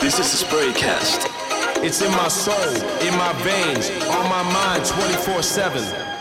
This is the Spraycast. It's in my soul, in my veins, on my mind 24 7.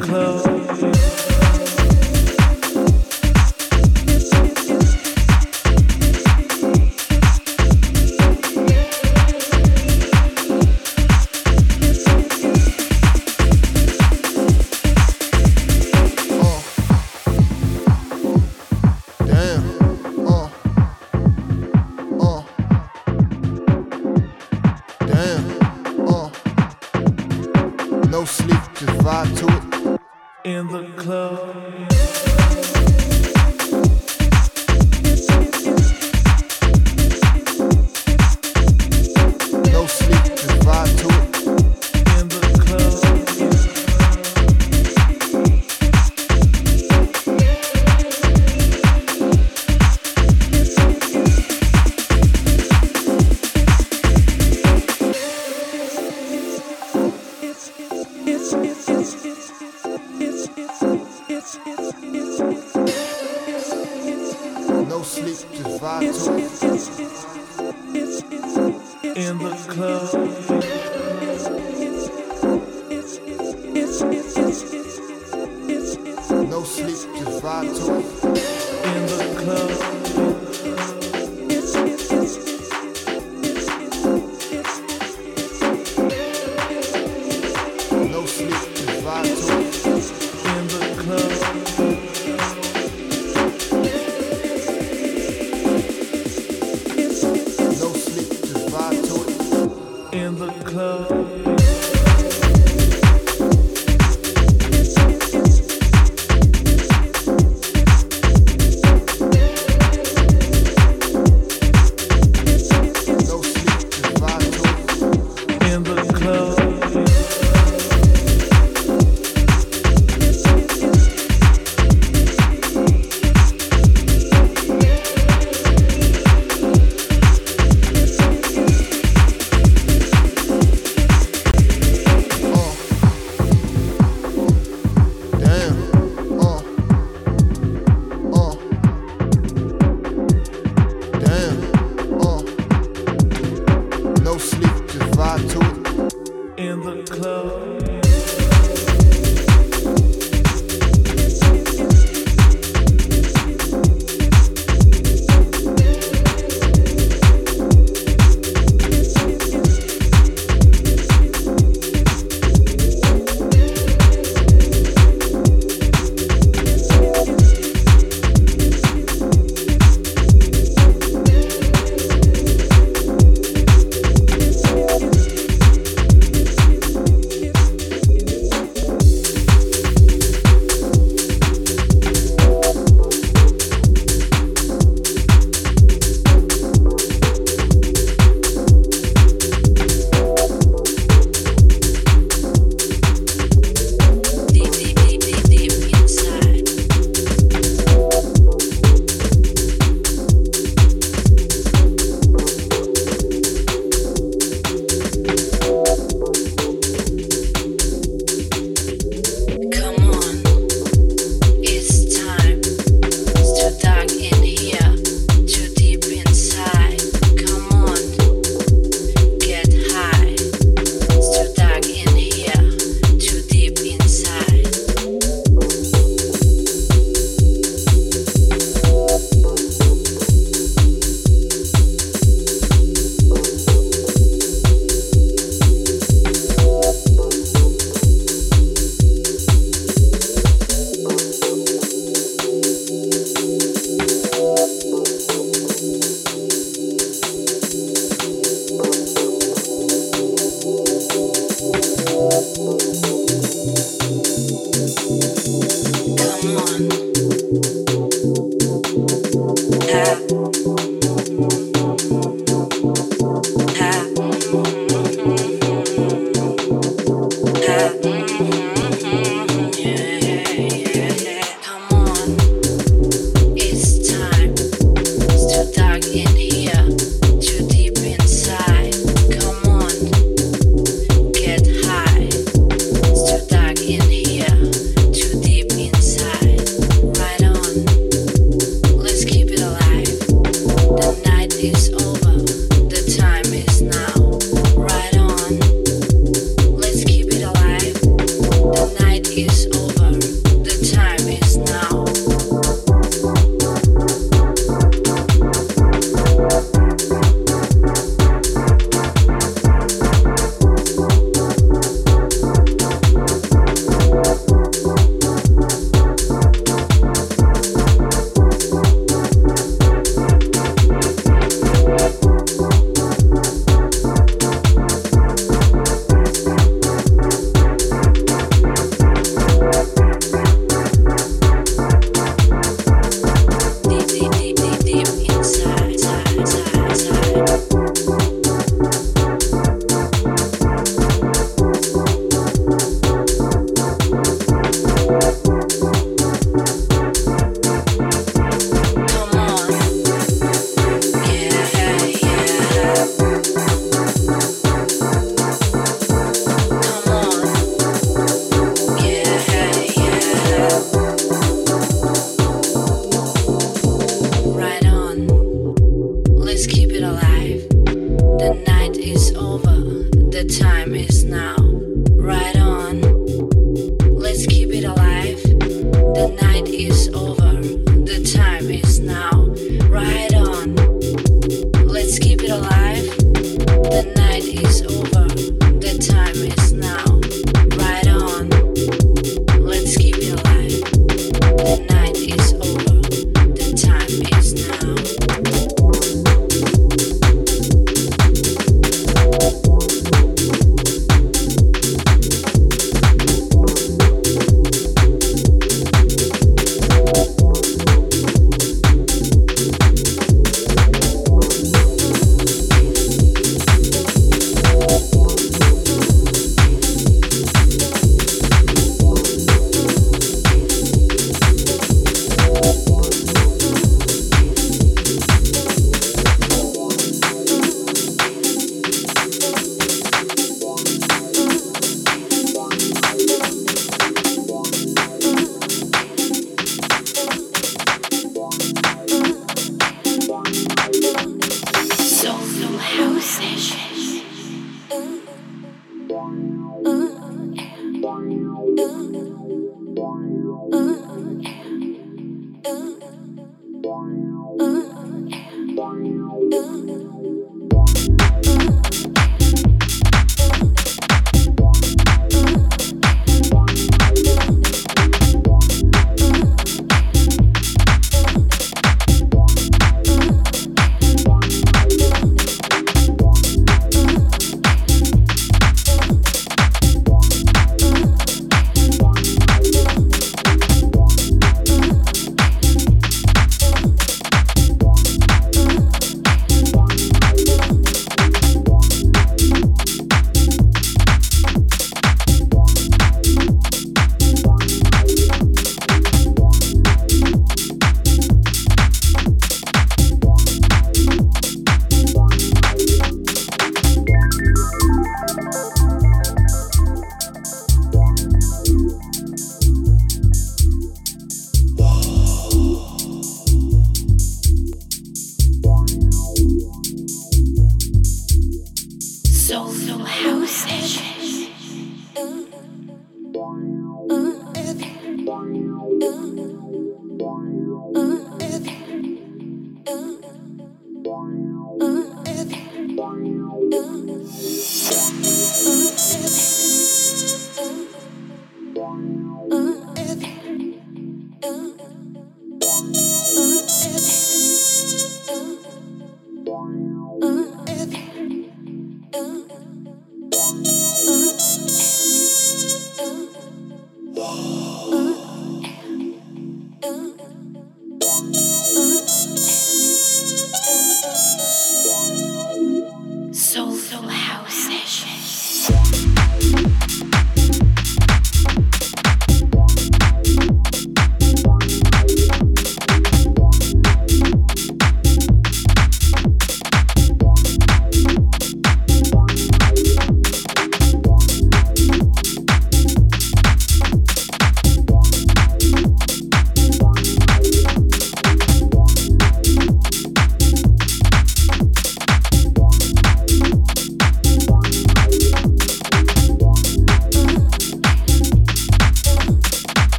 Club.